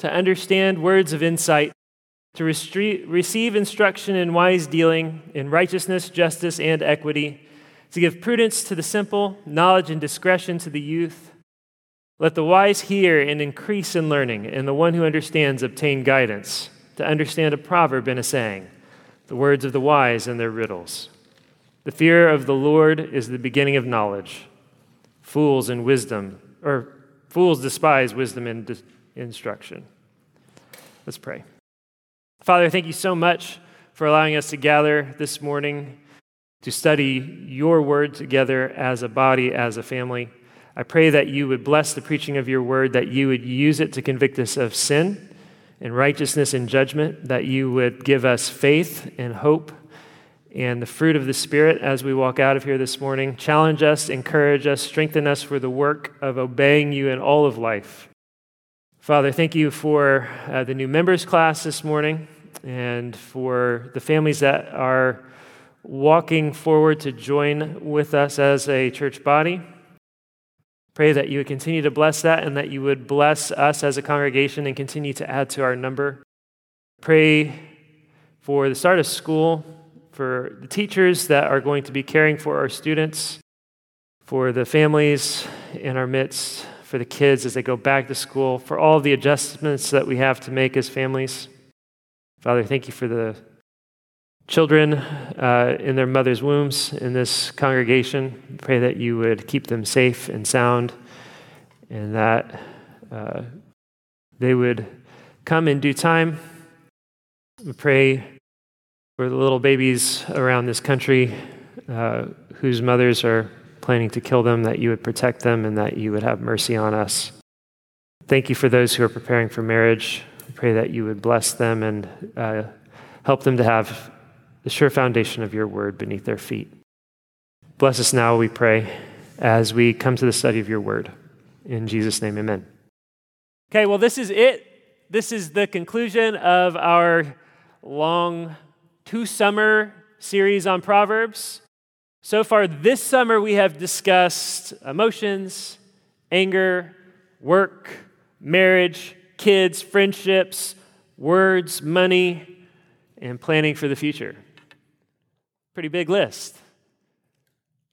to understand words of insight, to restre- receive instruction in wise dealing, in righteousness, justice, and equity, to give prudence to the simple, knowledge and discretion to the youth. Let the wise hear and increase in learning, and the one who understands obtain guidance, to understand a proverb and a saying, the words of the wise and their riddles. The fear of the Lord is the beginning of knowledge. Fools and wisdom, or fools despise wisdom and instruction. Let's pray. Father, thank you so much for allowing us to gather this morning to study your word together as a body, as a family. I pray that you would bless the preaching of your word, that you would use it to convict us of sin and righteousness and judgment, that you would give us faith and hope and the fruit of the Spirit as we walk out of here this morning. Challenge us, encourage us, strengthen us for the work of obeying you in all of life. Father, thank you for uh, the new members class this morning and for the families that are walking forward to join with us as a church body. Pray that you would continue to bless that and that you would bless us as a congregation and continue to add to our number. Pray for the start of school for the teachers that are going to be caring for our students, for the families in our midst, for the kids as they go back to school, for all the adjustments that we have to make as families. Father, thank you for the children uh, in their mother's wombs in this congregation. Pray that you would keep them safe and sound and that uh, they would come in due time. We pray for the little babies around this country uh, whose mothers are planning to kill them, that you would protect them and that you would have mercy on us. Thank you for those who are preparing for marriage. I pray that you would bless them and uh, help them to have the sure foundation of your word beneath their feet. Bless us now, we pray, as we come to the study of your word. In Jesus' name, amen. Okay, well, this is it. This is the conclusion of our long two summer series on Proverbs. So far this summer, we have discussed emotions, anger, work, marriage, kids, friendships, words, money, and planning for the future. Pretty big list.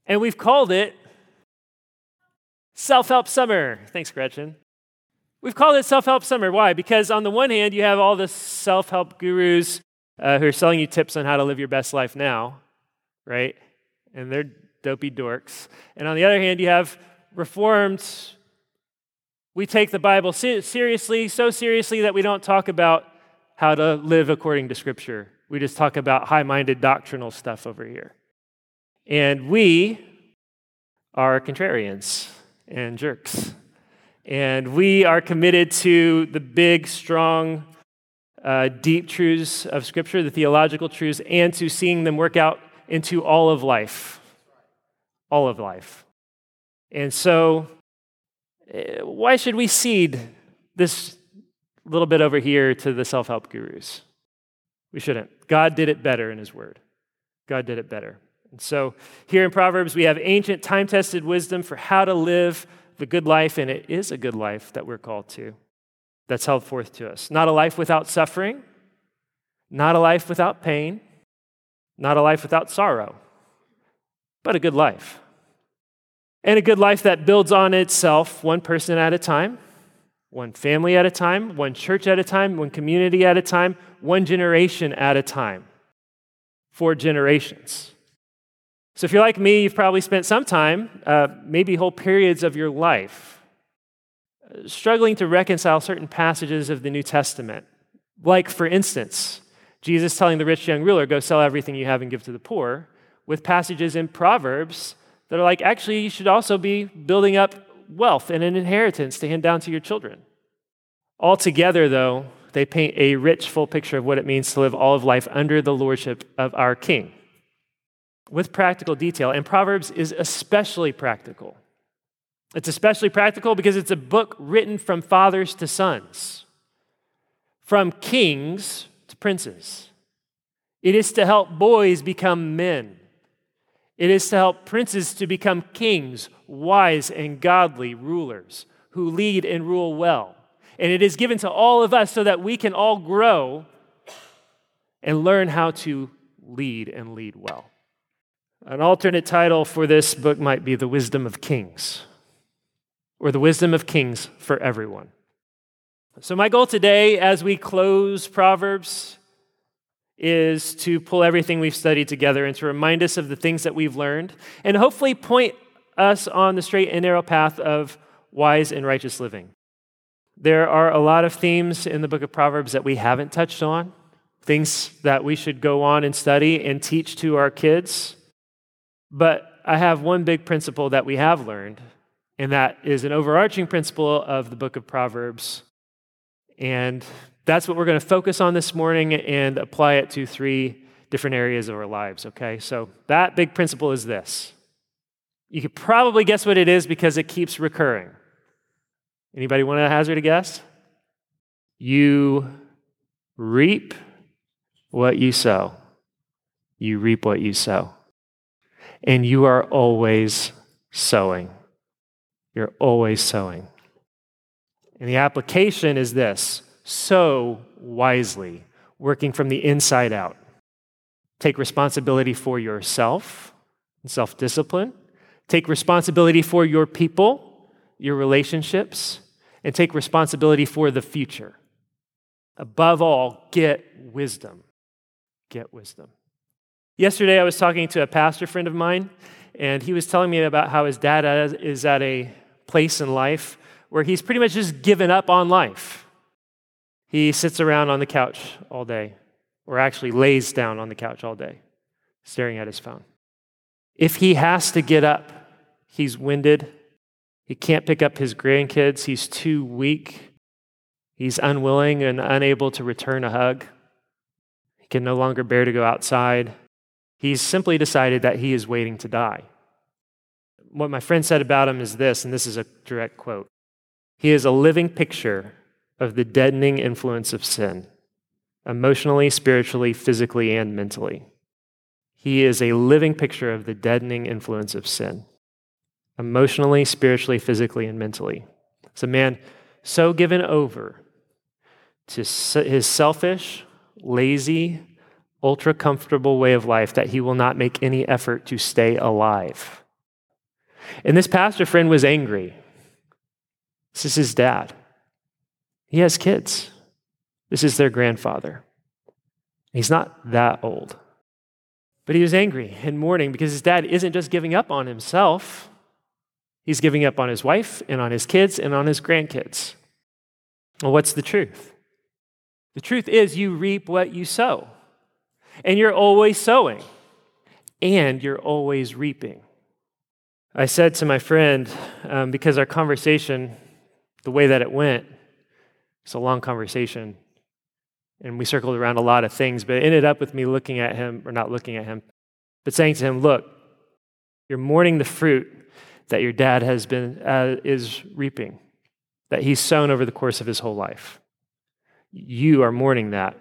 And we've called it Self Help Summer. Thanks, Gretchen. We've called it Self Help Summer. Why? Because on the one hand, you have all the self help gurus uh, who are selling you tips on how to live your best life now, right? And they're dopey dorks. And on the other hand, you have reformed. We take the Bible seriously, so seriously that we don't talk about how to live according to Scripture. We just talk about high minded doctrinal stuff over here. And we are contrarians and jerks. And we are committed to the big, strong, uh, deep truths of Scripture, the theological truths, and to seeing them work out into all of life. All of life. And so, uh, why should we cede this little bit over here to the self help gurus? We shouldn't. God did it better in His Word. God did it better. And so, here in Proverbs, we have ancient, time tested wisdom for how to live the good life, and it is a good life that we're called to that's held forth to us. Not a life without suffering, not a life without pain, not a life without sorrow, but a good life. And a good life that builds on itself one person at a time, one family at a time, one church at a time, one community at a time, one generation at a time. Four generations. So if you're like me, you've probably spent some time, uh, maybe whole periods of your life, struggling to reconcile certain passages of the New Testament. Like, for instance, Jesus telling the rich young ruler, Go sell everything you have and give to the poor, with passages in Proverbs that are like, actually, you should also be building up wealth and an inheritance to hand down to your children. Altogether, though, they paint a rich, full picture of what it means to live all of life under the lordship of our King with practical detail. And Proverbs is especially practical. It's especially practical because it's a book written from fathers to sons, from kings princes. It is to help boys become men. It is to help princes to become kings, wise and godly rulers who lead and rule well. And it is given to all of us so that we can all grow and learn how to lead and lead well. An alternate title for this book might be The Wisdom of Kings, or The Wisdom of Kings for Everyone. So, my goal today as we close Proverbs is to pull everything we've studied together and to remind us of the things that we've learned and hopefully point us on the straight and narrow path of wise and righteous living. There are a lot of themes in the book of Proverbs that we haven't touched on, things that we should go on and study and teach to our kids. But I have one big principle that we have learned, and that is an overarching principle of the book of Proverbs. And that's what we're going to focus on this morning and apply it to three different areas of our lives, okay? So that big principle is this. You could probably guess what it is because it keeps recurring. Anybody want to hazard a guess? You reap what you sow. You reap what you sow and you are always sowing. You're always sowing. And the application is this sow wisely, working from the inside out. Take responsibility for yourself and self discipline. Take responsibility for your people, your relationships, and take responsibility for the future. Above all, get wisdom. Get wisdom. Yesterday, I was talking to a pastor friend of mine, and he was telling me about how his dad is at a place in life where he's pretty much just given up on life. He sits around on the couch all day, or actually lays down on the couch all day, staring at his phone. If he has to get up, he's winded. He can't pick up his grandkids. He's too weak. He's unwilling and unable to return a hug. He can no longer bear to go outside. He's simply decided that he is waiting to die. What my friend said about him is this, and this is a direct quote He is a living picture of the deadening influence of sin, emotionally, spiritually, physically, and mentally. He is a living picture of the deadening influence of sin, emotionally, spiritually, physically, and mentally. It's a man so given over to his selfish, lazy, ultra comfortable way of life that he will not make any effort to stay alive. And this pastor friend was angry. This is his dad. He has kids. This is their grandfather. He's not that old. But he was angry and mourning because his dad isn't just giving up on himself, he's giving up on his wife and on his kids and on his grandkids. Well, what's the truth? The truth is, you reap what you sow and you're always sowing, and you're always reaping. I said to my friend, um, because our conversation, the way that it went, it's a long conversation, and we circled around a lot of things, but it ended up with me looking at him, or not looking at him, but saying to him, Look, you're mourning the fruit that your dad has been, uh, is reaping, that he's sown over the course of his whole life. You are mourning that.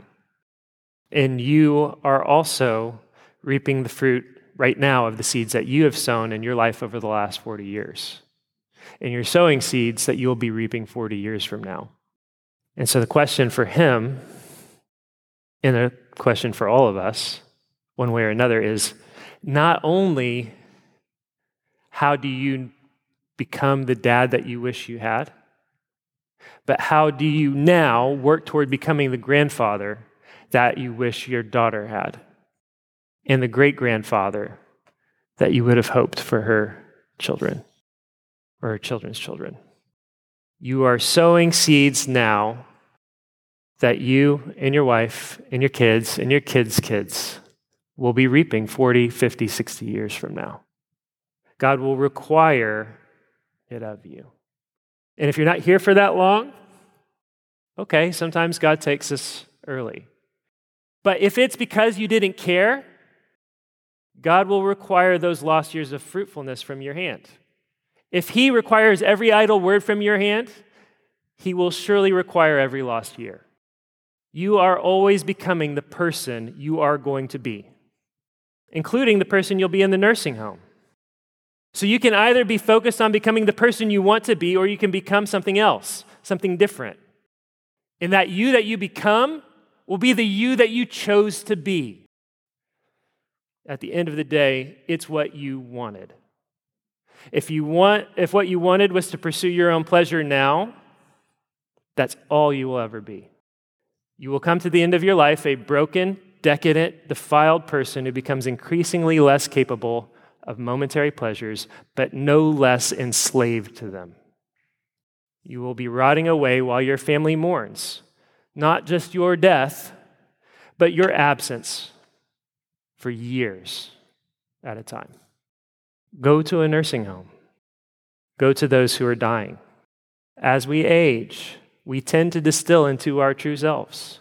And you are also reaping the fruit right now of the seeds that you have sown in your life over the last 40 years. And you're sowing seeds that you'll be reaping 40 years from now. And so the question for him, and a question for all of us, one way or another, is not only how do you become the dad that you wish you had, but how do you now work toward becoming the grandfather that you wish your daughter had, and the great grandfather that you would have hoped for her children or children's children. You are sowing seeds now that you and your wife and your kids and your kids' kids will be reaping 40, 50, 60 years from now. God will require it of you. And if you're not here for that long, okay, sometimes God takes us early. But if it's because you didn't care, God will require those lost years of fruitfulness from your hand. If He requires every idle word from your hand, He will surely require every lost year. You are always becoming the person you are going to be, including the person you'll be in the nursing home. So you can either be focused on becoming the person you want to be, or you can become something else, something different. And that you that you become will be the you that you chose to be. At the end of the day, it's what you wanted. If you want if what you wanted was to pursue your own pleasure now, that's all you will ever be. You will come to the end of your life a broken, decadent, defiled person who becomes increasingly less capable of momentary pleasures, but no less enslaved to them. You will be rotting away while your family mourns, not just your death, but your absence for years at a time. Go to a nursing home. Go to those who are dying. As we age, we tend to distill into our true selves.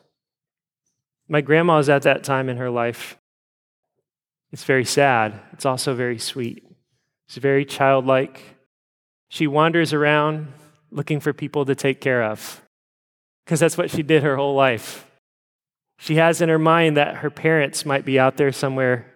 My grandma is at that time in her life. It's very sad. It's also very sweet. It's very childlike. She wanders around looking for people to take care of because that's what she did her whole life. She has in her mind that her parents might be out there somewhere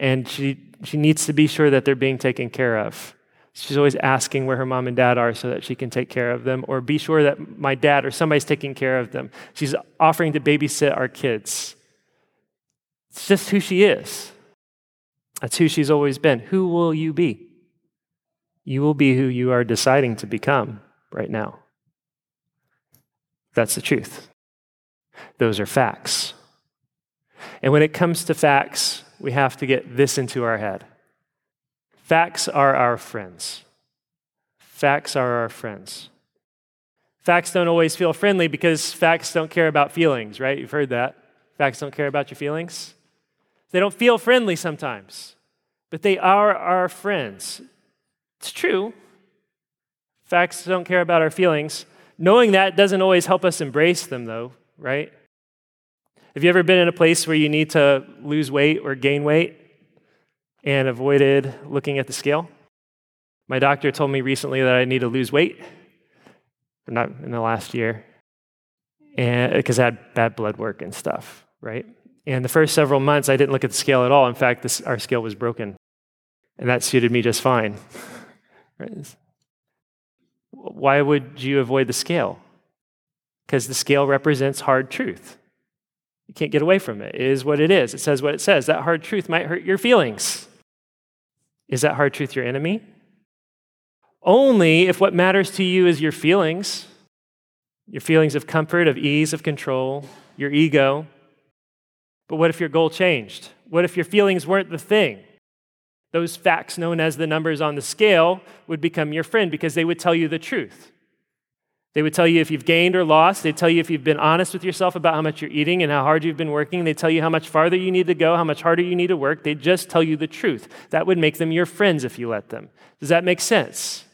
and she she needs to be sure that they're being taken care of. She's always asking where her mom and dad are so that she can take care of them, or be sure that my dad or somebody's taking care of them. She's offering to babysit our kids. It's just who she is. That's who she's always been. Who will you be? You will be who you are deciding to become right now. That's the truth. Those are facts. And when it comes to facts, we have to get this into our head. Facts are our friends. Facts are our friends. Facts don't always feel friendly because facts don't care about feelings, right? You've heard that. Facts don't care about your feelings. They don't feel friendly sometimes, but they are our friends. It's true. Facts don't care about our feelings. Knowing that doesn't always help us embrace them, though, right? Have you ever been in a place where you need to lose weight or gain weight and avoided looking at the scale? My doctor told me recently that I need to lose weight, not in the last year, and because I had bad blood work and stuff, right? And the first several months, I didn't look at the scale at all. In fact, this, our scale was broken, and that suited me just fine. Why would you avoid the scale? Because the scale represents hard truth. You can't get away from it. It is what it is. It says what it says. That hard truth might hurt your feelings. Is that hard truth your enemy? Only if what matters to you is your feelings, your feelings of comfort, of ease, of control, your ego. But what if your goal changed? What if your feelings weren't the thing? Those facts known as the numbers on the scale would become your friend because they would tell you the truth. They would tell you if you've gained or lost. They'd tell you if you've been honest with yourself about how much you're eating and how hard you've been working. They'd tell you how much farther you need to go, how much harder you need to work. They'd just tell you the truth. That would make them your friends if you let them. Does that make sense?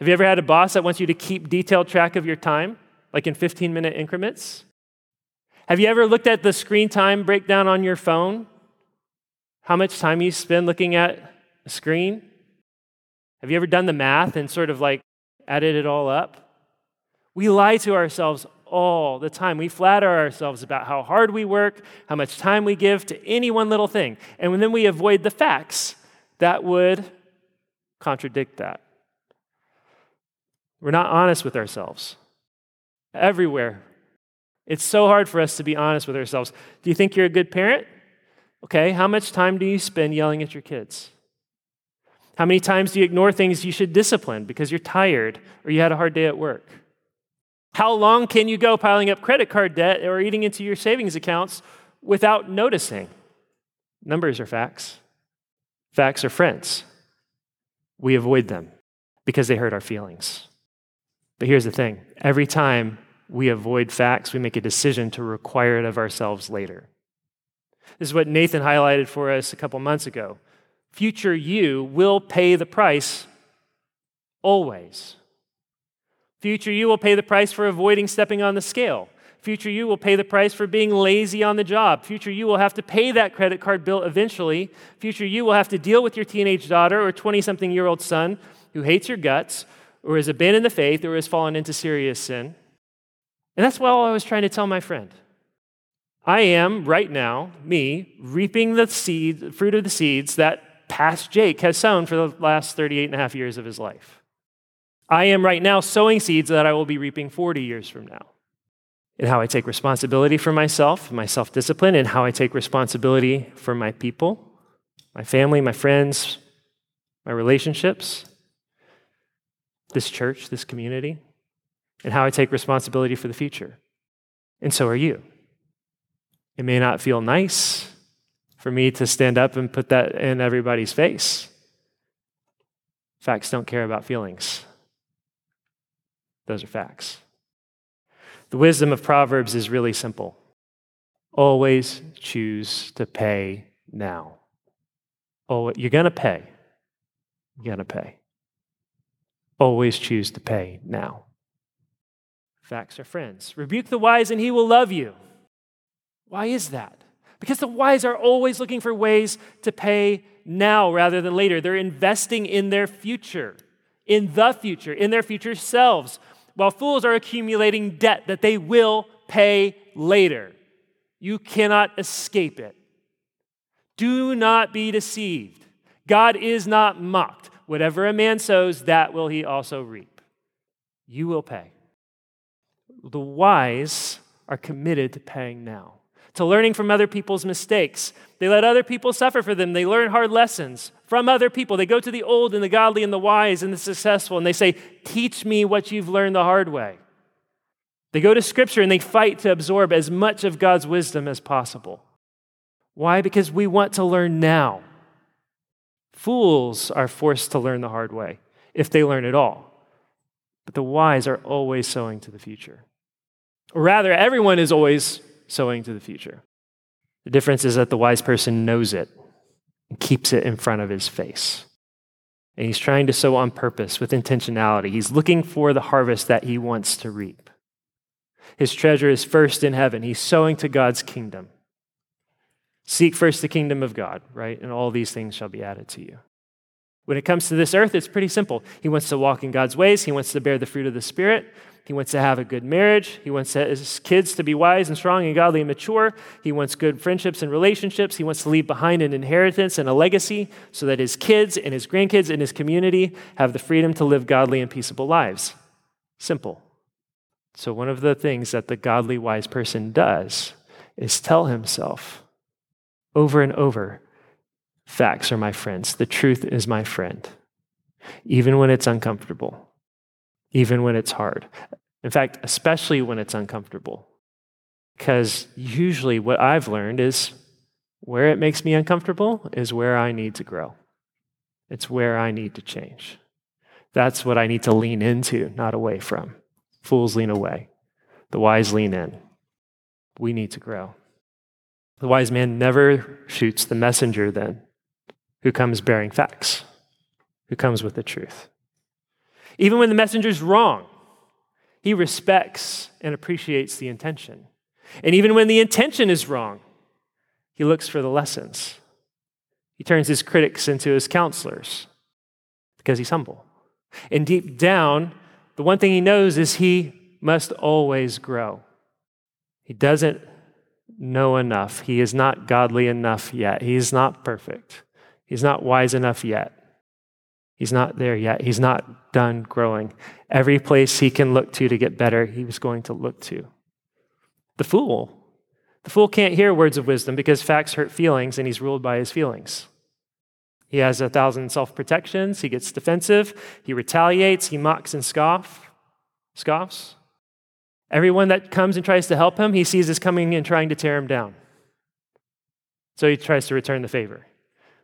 Have you ever had a boss that wants you to keep detailed track of your time, like in 15 minute increments? Have you ever looked at the screen time breakdown on your phone? How much time you spend looking at a screen? Have you ever done the math and sort of like added it all up? We lie to ourselves all the time. We flatter ourselves about how hard we work, how much time we give to any one little thing. And then we avoid the facts that would contradict that. We're not honest with ourselves. Everywhere. It's so hard for us to be honest with ourselves. Do you think you're a good parent? Okay, how much time do you spend yelling at your kids? How many times do you ignore things you should discipline because you're tired or you had a hard day at work? How long can you go piling up credit card debt or eating into your savings accounts without noticing? Numbers are facts. Facts are friends. We avoid them because they hurt our feelings. But here's the thing every time we avoid facts, we make a decision to require it of ourselves later. This is what Nathan highlighted for us a couple months ago. Future you will pay the price always. Future you will pay the price for avoiding stepping on the scale. Future you will pay the price for being lazy on the job. Future you will have to pay that credit card bill eventually. Future you will have to deal with your teenage daughter or 20 something year old son who hates your guts or has abandoned the faith or has fallen into serious sin. And that's what I was trying to tell my friend. I am, right now, me, reaping the seed, fruit of the seeds that past Jake has sown for the last 38 and a half years of his life. I am right now sowing seeds that I will be reaping 40 years from now. And how I take responsibility for myself, my self discipline, and how I take responsibility for my people, my family, my friends, my relationships, this church, this community, and how I take responsibility for the future. And so are you. It may not feel nice for me to stand up and put that in everybody's face. Facts don't care about feelings, those are facts. The wisdom of Proverbs is really simple always choose to pay now. Oh, you're going to pay. You're going to pay. Always choose to pay now. Facts are friends. Rebuke the wise and he will love you. Why is that? Because the wise are always looking for ways to pay now rather than later. They're investing in their future, in the future, in their future selves while fools are accumulating debt that they will pay later. You cannot escape it. Do not be deceived. God is not mocked. Whatever a man sows, that will he also reap. You will pay. The wise are committed to paying now to learning from other people's mistakes. They let other people suffer for them. They learn hard lessons from other people. They go to the old and the godly and the wise and the successful and they say, Teach me what you've learned the hard way. They go to Scripture and they fight to absorb as much of God's wisdom as possible. Why? Because we want to learn now. Fools are forced to learn the hard way, if they learn at all. But the wise are always sowing to the future. Or rather, everyone is always sowing to the future. The difference is that the wise person knows it and keeps it in front of his face. And he's trying to sow on purpose with intentionality. He's looking for the harvest that he wants to reap. His treasure is first in heaven. He's sowing to God's kingdom. Seek first the kingdom of God, right? And all these things shall be added to you. When it comes to this earth, it's pretty simple. He wants to walk in God's ways, he wants to bear the fruit of the Spirit. He wants to have a good marriage. He wants his kids to be wise and strong and godly and mature. He wants good friendships and relationships. He wants to leave behind an inheritance and a legacy so that his kids and his grandkids and his community have the freedom to live godly and peaceable lives. Simple. So, one of the things that the godly, wise person does is tell himself over and over facts are my friends, the truth is my friend, even when it's uncomfortable even when it's hard. In fact, especially when it's uncomfortable. Because usually what I've learned is where it makes me uncomfortable is where I need to grow. It's where I need to change. That's what I need to lean into, not away from. Fools lean away, the wise lean in. We need to grow. The wise man never shoots the messenger, then, who comes bearing facts, who comes with the truth. Even when the messenger's wrong, he respects and appreciates the intention. And even when the intention is wrong, he looks for the lessons. He turns his critics into his counselors because he's humble. And deep down, the one thing he knows is he must always grow. He doesn't know enough. He is not godly enough yet. He is not perfect. He's not wise enough yet. He's not there yet. He's not done growing. Every place he can look to to get better, he was going to look to. The fool. The fool can't hear words of wisdom because facts hurt feelings and he's ruled by his feelings. He has a thousand self protections. He gets defensive. He retaliates. He mocks and scoff, scoffs. Everyone that comes and tries to help him, he sees as coming and trying to tear him down. So he tries to return the favor,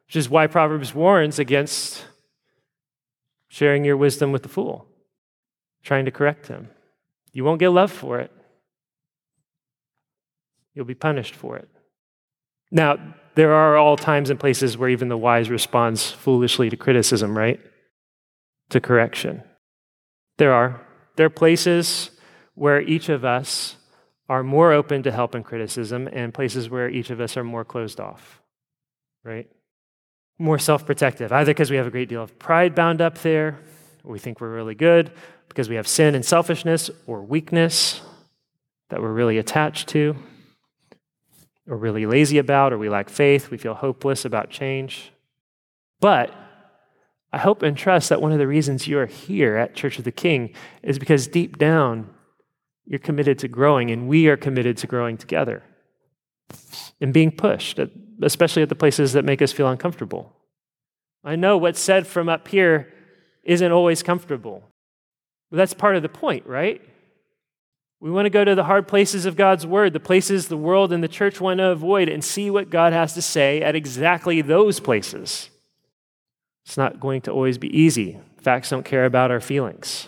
which is why Proverbs warns against sharing your wisdom with the fool, trying to correct him. You won't get love for it, you'll be punished for it. Now, there are all times and places where even the wise responds foolishly to criticism, right? To correction. There are. There are places where each of us are more open to help and criticism, and places where each of us are more closed off, right? More self protective, either because we have a great deal of pride bound up there, or we think we're really good, because we have sin and selfishness or weakness that we're really attached to, or really lazy about, or we lack faith, we feel hopeless about change. But I hope and trust that one of the reasons you are here at Church of the King is because deep down, You're committed to growing, and we are committed to growing together and being pushed, especially at the places that make us feel uncomfortable. I know what's said from up here isn't always comfortable. But that's part of the point, right? We want to go to the hard places of God's word, the places the world and the church want to avoid, and see what God has to say at exactly those places. It's not going to always be easy. Facts don't care about our feelings.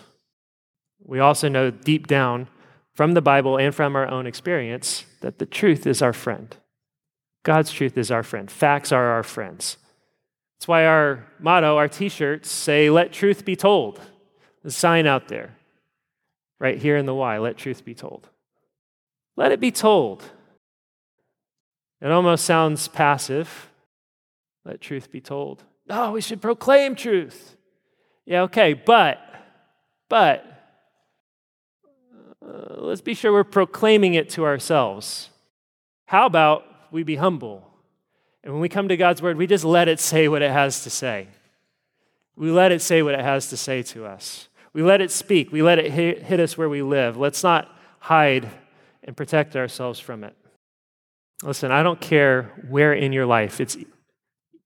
We also know deep down from the Bible and from our own experience that the truth is our friend. God's truth is our friend. Facts are our friends. That's why our motto, our t shirts say, Let truth be told. The sign out there, right here in the Y, let truth be told. Let it be told. It almost sounds passive. Let truth be told. Oh, we should proclaim truth. Yeah, okay, but, but, uh, let's be sure we're proclaiming it to ourselves. How about we be humble? And when we come to God's word, we just let it say what it has to say. We let it say what it has to say to us. We let it speak. We let it hit, us where we live. Let's not hide and protect ourselves from it. Listen, I don't care where in your life it's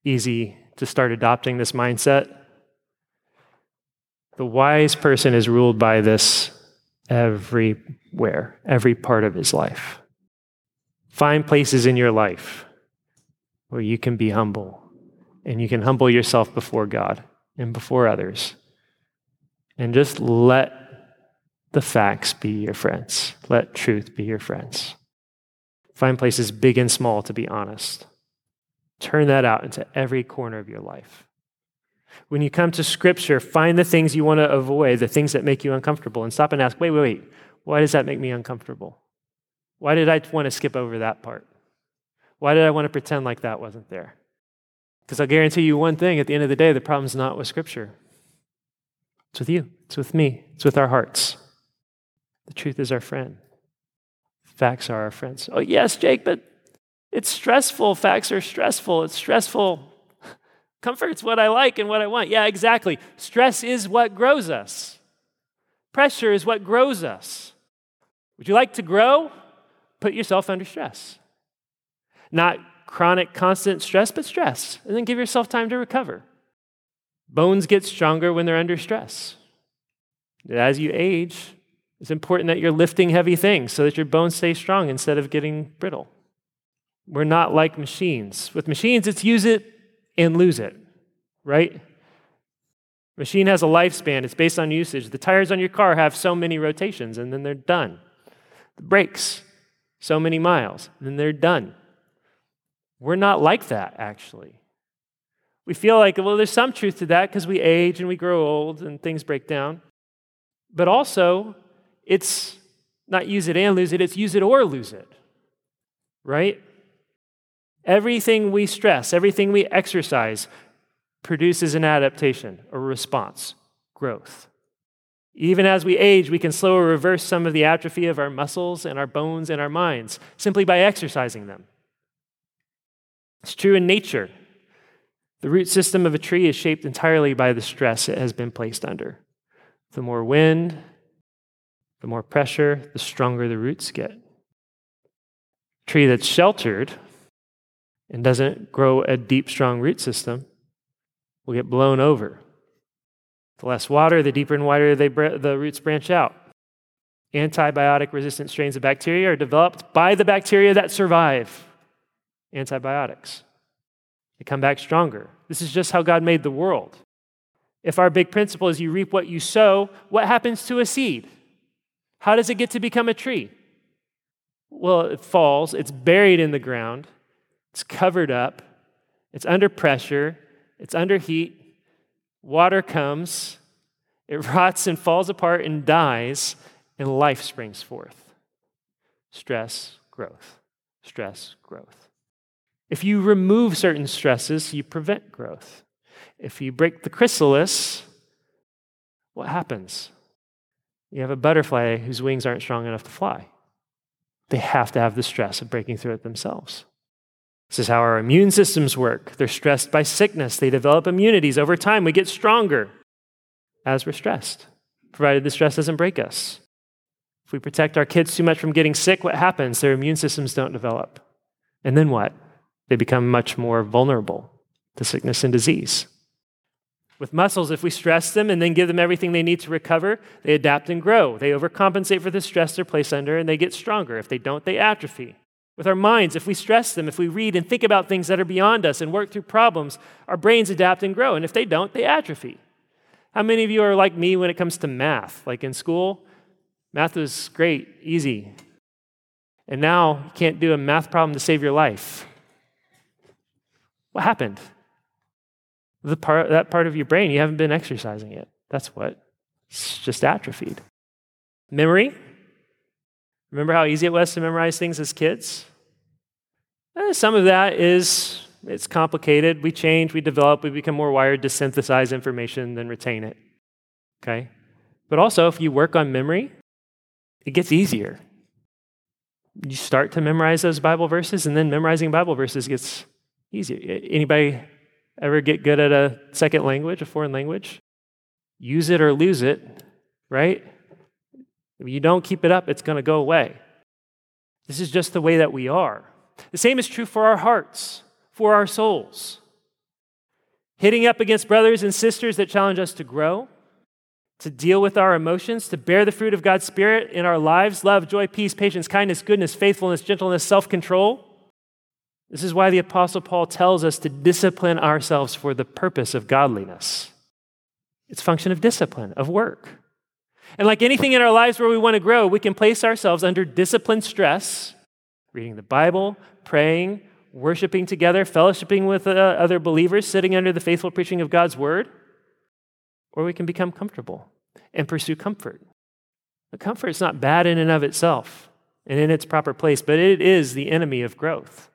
easy to start adopting this mindset. The wise person is ruled by this everywhere, every part of his life. Find places in your life where you can be humble and you can humble yourself before God and before others and just let the facts be your friends. Let truth be your friends. Find places big and small to be honest. Turn that out into every corner of your life. When you come to Scripture, find the things you want to avoid, the things that make you uncomfortable, and stop and ask wait, wait, wait, why does that make me uncomfortable? Why did I want to skip over that part? Why did I want to pretend like that wasn't there? Because I'll guarantee you one thing at the end of the day, the problem's not with Scripture. It's with you, it's with me, it's with our hearts. The truth is our friend. Facts are our friends. Oh, yes, Jake, but it's stressful. Facts are stressful. It's stressful. Comfort's what I like and what I want. Yeah, exactly. Stress is what grows us, pressure is what grows us. Would you like to grow? Put yourself under stress. Not chronic, constant stress, but stress. And then give yourself time to recover. Bones get stronger when they're under stress. As you age, it's important that you're lifting heavy things so that your bones stay strong instead of getting brittle. We're not like machines. With machines, it's use it and lose it, right? Machine has a lifespan, it's based on usage. The tires on your car have so many rotations and then they're done. The brakes, so many miles, and then they're done. We're not like that, actually. We feel like, well, there's some truth to that because we age and we grow old and things break down. But also, it's not use it and lose it, it's use it or lose it. Right? Everything we stress, everything we exercise produces an adaptation, a response, growth. Even as we age, we can slow or reverse some of the atrophy of our muscles and our bones and our minds simply by exercising them. It's true in nature. The root system of a tree is shaped entirely by the stress it has been placed under. The more wind, the more pressure, the stronger the roots get. A tree that's sheltered and doesn't grow a deep, strong root system will get blown over. The less water, the deeper and wider they, the roots branch out. Antibiotic resistant strains of bacteria are developed by the bacteria that survive antibiotics. They come back stronger. This is just how God made the world. If our big principle is you reap what you sow, what happens to a seed? How does it get to become a tree? Well, it falls, it's buried in the ground, it's covered up, it's under pressure, it's under heat, water comes, it rots and falls apart and dies, and life springs forth. Stress, growth, stress, growth. If you remove certain stresses, you prevent growth. If you break the chrysalis, what happens? You have a butterfly whose wings aren't strong enough to fly. They have to have the stress of breaking through it themselves. This is how our immune systems work. They're stressed by sickness, they develop immunities. Over time, we get stronger as we're stressed, provided the stress doesn't break us. If we protect our kids too much from getting sick, what happens? Their immune systems don't develop. And then what? They become much more vulnerable to sickness and disease. With muscles, if we stress them and then give them everything they need to recover, they adapt and grow. They overcompensate for the stress they're placed under and they get stronger. If they don't, they atrophy. With our minds, if we stress them, if we read and think about things that are beyond us and work through problems, our brains adapt and grow. And if they don't, they atrophy. How many of you are like me when it comes to math? Like in school, math was great, easy. And now you can't do a math problem to save your life. What happened? The part, that part of your brain, you haven't been exercising it. That's what. It's just atrophied. Memory. Remember how easy it was to memorize things as kids? Eh, some of that is it's complicated. We change, we develop, we become more wired to synthesize information than retain it. Okay? But also, if you work on memory, it gets easier. You start to memorize those Bible verses, and then memorizing Bible verses gets easier. Anybody Ever get good at a second language, a foreign language? Use it or lose it, right? If you don't keep it up, it's going to go away. This is just the way that we are. The same is true for our hearts, for our souls. Hitting up against brothers and sisters that challenge us to grow, to deal with our emotions, to bear the fruit of God's Spirit in our lives love, joy, peace, patience, kindness, goodness, faithfulness, gentleness, self control this is why the Apostle Paul tells us to discipline ourselves for the purpose of godliness. It's function of discipline, of work. And like anything in our lives where we want to grow, we can place ourselves under discipline stress, reading the Bible, praying, worshiping together, fellowshipping with uh, other believers, sitting under the faithful preaching of God's word, or we can become comfortable and pursue comfort. The comfort is not bad in and of itself and in its proper place, but it is the enemy of growth.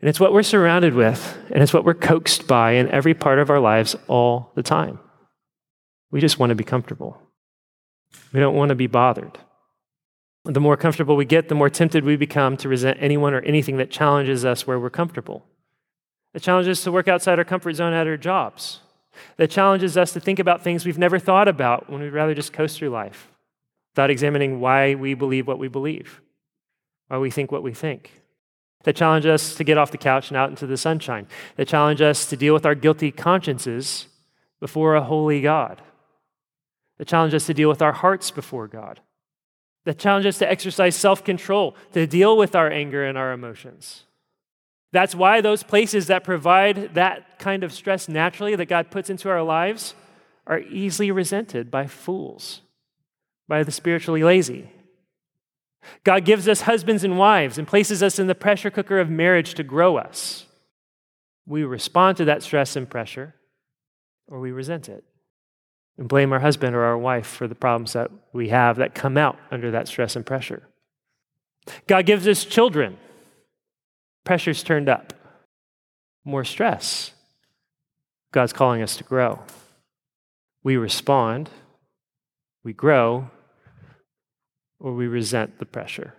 And it's what we're surrounded with, and it's what we're coaxed by in every part of our lives all the time. We just want to be comfortable. We don't want to be bothered. The more comfortable we get, the more tempted we become to resent anyone or anything that challenges us where we're comfortable. It challenges us to work outside our comfort zone at our jobs. That challenges us to think about things we've never thought about when we'd rather just coast through life without examining why we believe what we believe, why we think what we think that challenge us to get off the couch and out into the sunshine, that challenge us to deal with our guilty consciences before a holy God, that challenge us to deal with our hearts before God, that challenge us to exercise self control, to deal with our anger and our emotions. That's why those places that provide that kind of stress naturally that God puts into our lives are easily resented by fools, by the spiritually lazy. God gives us husbands and wives and places us in the pressure cooker of marriage to grow us. We respond to that stress and pressure, or we resent it and blame our husband or our wife for the problems that we have that come out under that stress and pressure. God gives us children. Pressure's turned up. More stress. God's calling us to grow. We respond, we grow, or we resent the pressure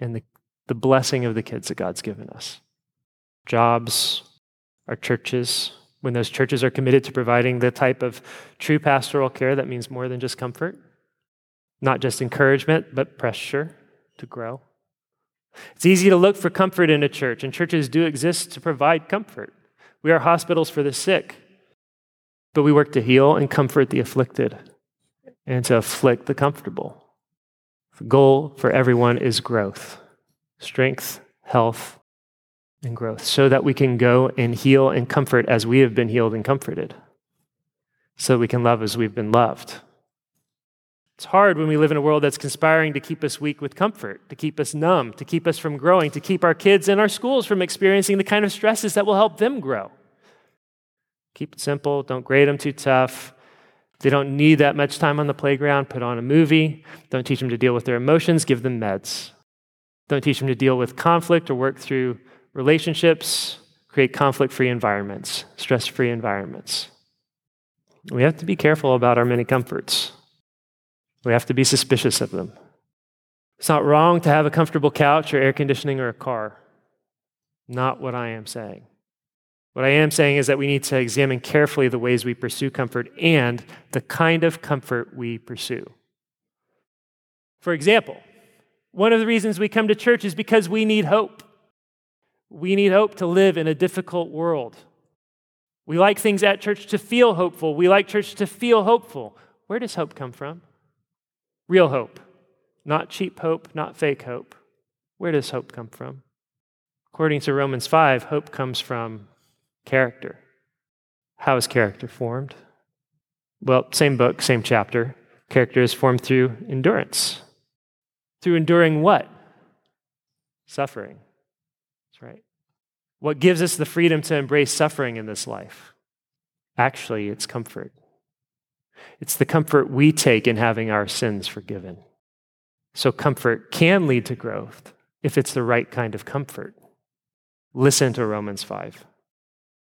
and the, the blessing of the kids that God's given us. Jobs, our churches, when those churches are committed to providing the type of true pastoral care that means more than just comfort, not just encouragement, but pressure to grow. It's easy to look for comfort in a church, and churches do exist to provide comfort. We are hospitals for the sick, but we work to heal and comfort the afflicted and to afflict the comfortable. The goal for everyone is growth strength, health, and growth, so that we can go and heal and comfort as we have been healed and comforted, so we can love as we've been loved. It's hard when we live in a world that's conspiring to keep us weak with comfort, to keep us numb, to keep us from growing, to keep our kids and our schools from experiencing the kind of stresses that will help them grow. Keep it simple, don't grade them too tough, they don't need that much time on the playground, put on a movie. Don't teach them to deal with their emotions, give them meds. Don't teach them to deal with conflict or work through relationships, create conflict free environments, stress free environments. We have to be careful about our many comforts. We have to be suspicious of them. It's not wrong to have a comfortable couch or air conditioning or a car. Not what I am saying. What I am saying is that we need to examine carefully the ways we pursue comfort and the kind of comfort we pursue. For example, one of the reasons we come to church is because we need hope. We need hope to live in a difficult world. We like things at church to feel hopeful. We like church to feel hopeful. Where does hope come from? Real hope, not cheap hope, not fake hope. Where does hope come from? According to Romans 5, hope comes from character. How is character formed? Well, same book, same chapter. Character is formed through endurance. Through enduring what? Suffering. What gives us the freedom to embrace suffering in this life? Actually, it's comfort. It's the comfort we take in having our sins forgiven. So, comfort can lead to growth if it's the right kind of comfort. Listen to Romans 5.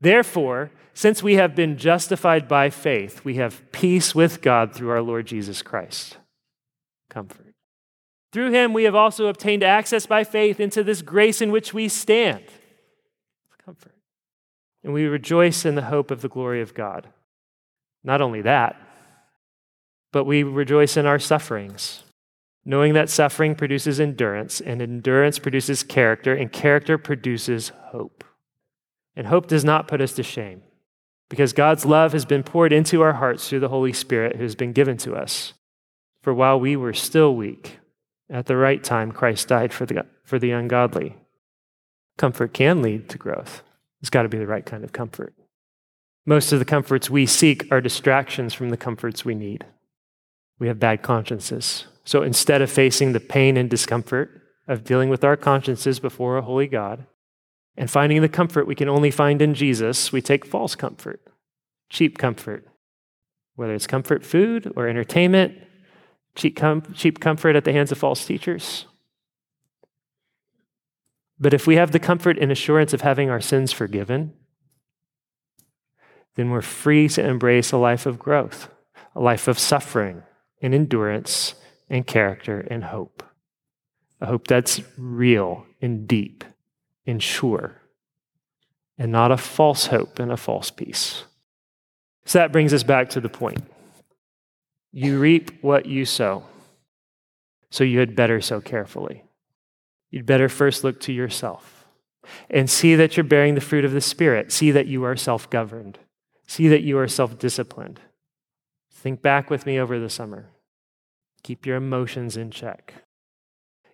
Therefore, since we have been justified by faith, we have peace with God through our Lord Jesus Christ. Comfort. Through him, we have also obtained access by faith into this grace in which we stand. And we rejoice in the hope of the glory of God. Not only that, but we rejoice in our sufferings, knowing that suffering produces endurance, and endurance produces character, and character produces hope. And hope does not put us to shame because God's love has been poured into our hearts through the Holy Spirit who has been given to us. For while we were still weak, at the right time, Christ died for the, for the ungodly. Comfort can lead to growth. It's got to be the right kind of comfort. Most of the comforts we seek are distractions from the comforts we need. We have bad consciences. So instead of facing the pain and discomfort of dealing with our consciences before a holy God, and finding the comfort we can only find in Jesus, we take false comfort, cheap comfort, whether it's comfort food or entertainment, cheap, com- cheap comfort at the hands of false teachers. But if we have the comfort and assurance of having our sins forgiven, then we're free to embrace a life of growth, a life of suffering and endurance and character and hope. A hope that's real and deep and sure, and not a false hope and a false peace. So that brings us back to the point. You reap what you sow. So you had better sow carefully. You'd better first look to yourself and see that you're bearing the fruit of the Spirit. See that you are self governed. See that you are self disciplined. Think back with me over the summer. Keep your emotions in check.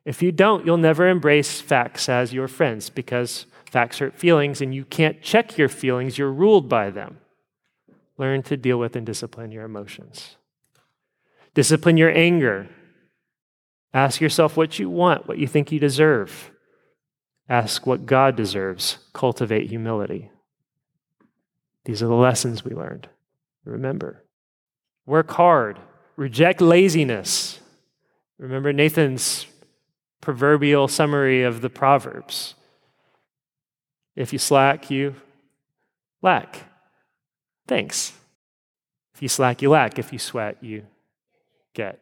If you don't, you'll never embrace facts as your friends because facts hurt feelings and you can't check your feelings, you're ruled by them. Learn to deal with and discipline your emotions. Discipline your anger. Ask yourself what you want, what you think you deserve. Ask what God deserves. Cultivate humility. These are the lessons we learned. Remember, work hard, reject laziness. Remember Nathan's proverbial summary of the Proverbs. If you slack, you lack. Thanks. If you slack, you lack. If you sweat, you get.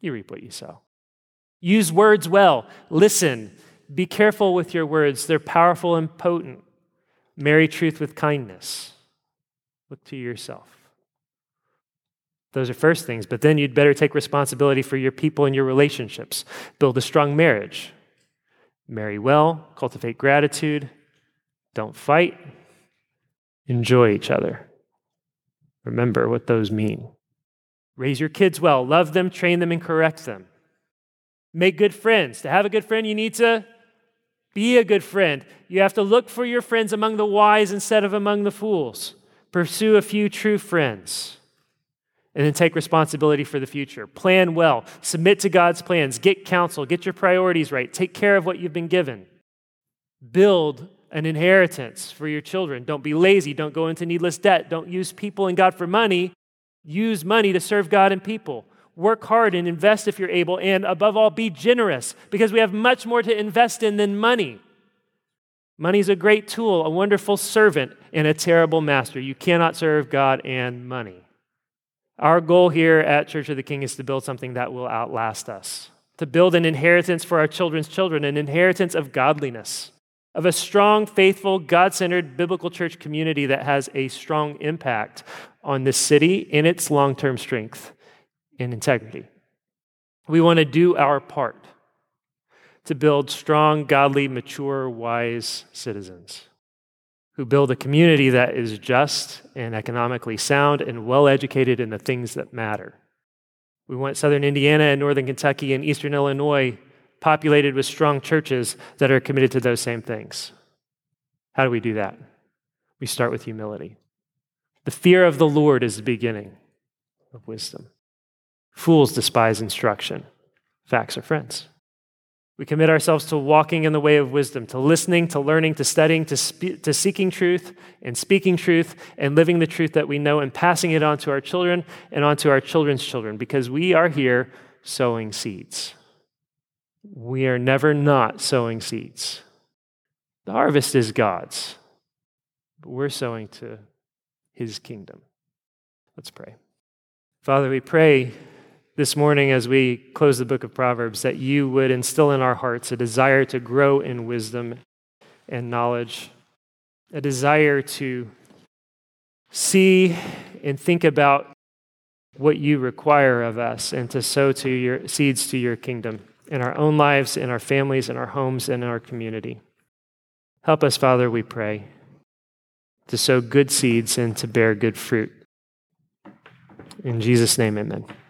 You reap what you sow. Use words well. Listen. Be careful with your words. They're powerful and potent. Marry truth with kindness. Look to yourself. Those are first things, but then you'd better take responsibility for your people and your relationships. Build a strong marriage. Marry well, cultivate gratitude, don't fight, enjoy each other. Remember what those mean. Raise your kids well, love them, train them, and correct them. Make good friends. To have a good friend, you need to be a good friend. You have to look for your friends among the wise instead of among the fools. Pursue a few true friends and then take responsibility for the future. Plan well, submit to God's plans, get counsel, get your priorities right, take care of what you've been given. Build an inheritance for your children. Don't be lazy, don't go into needless debt, don't use people and God for money. Use money to serve God and people. Work hard and invest if you're able, and above all, be generous because we have much more to invest in than money. Money is a great tool, a wonderful servant, and a terrible master. You cannot serve God and money. Our goal here at Church of the King is to build something that will outlast us, to build an inheritance for our children's children, an inheritance of godliness, of a strong, faithful, God centered biblical church community that has a strong impact on this city in its long term strength and integrity. We want to do our part to build strong, godly, mature, wise citizens who build a community that is just and economically sound and well educated in the things that matter. We want southern Indiana and northern Kentucky and eastern Illinois populated with strong churches that are committed to those same things. How do we do that? We start with humility. The fear of the Lord is the beginning of wisdom. Fools despise instruction. Facts are friends. We commit ourselves to walking in the way of wisdom, to listening, to learning, to studying, to, spe- to seeking truth and speaking truth and living the truth that we know and passing it on to our children and on to our children's children because we are here sowing seeds. We are never not sowing seeds. The harvest is God's, but we're sowing to his kingdom. Let's pray. Father, we pray this morning as we close the book of Proverbs that you would instill in our hearts a desire to grow in wisdom and knowledge, a desire to see and think about what you require of us and to sow to your seeds to your kingdom in our own lives, in our families, in our homes, and in our community. Help us, Father, we pray, to sow good seeds and to bear good fruit. In Jesus' name, amen.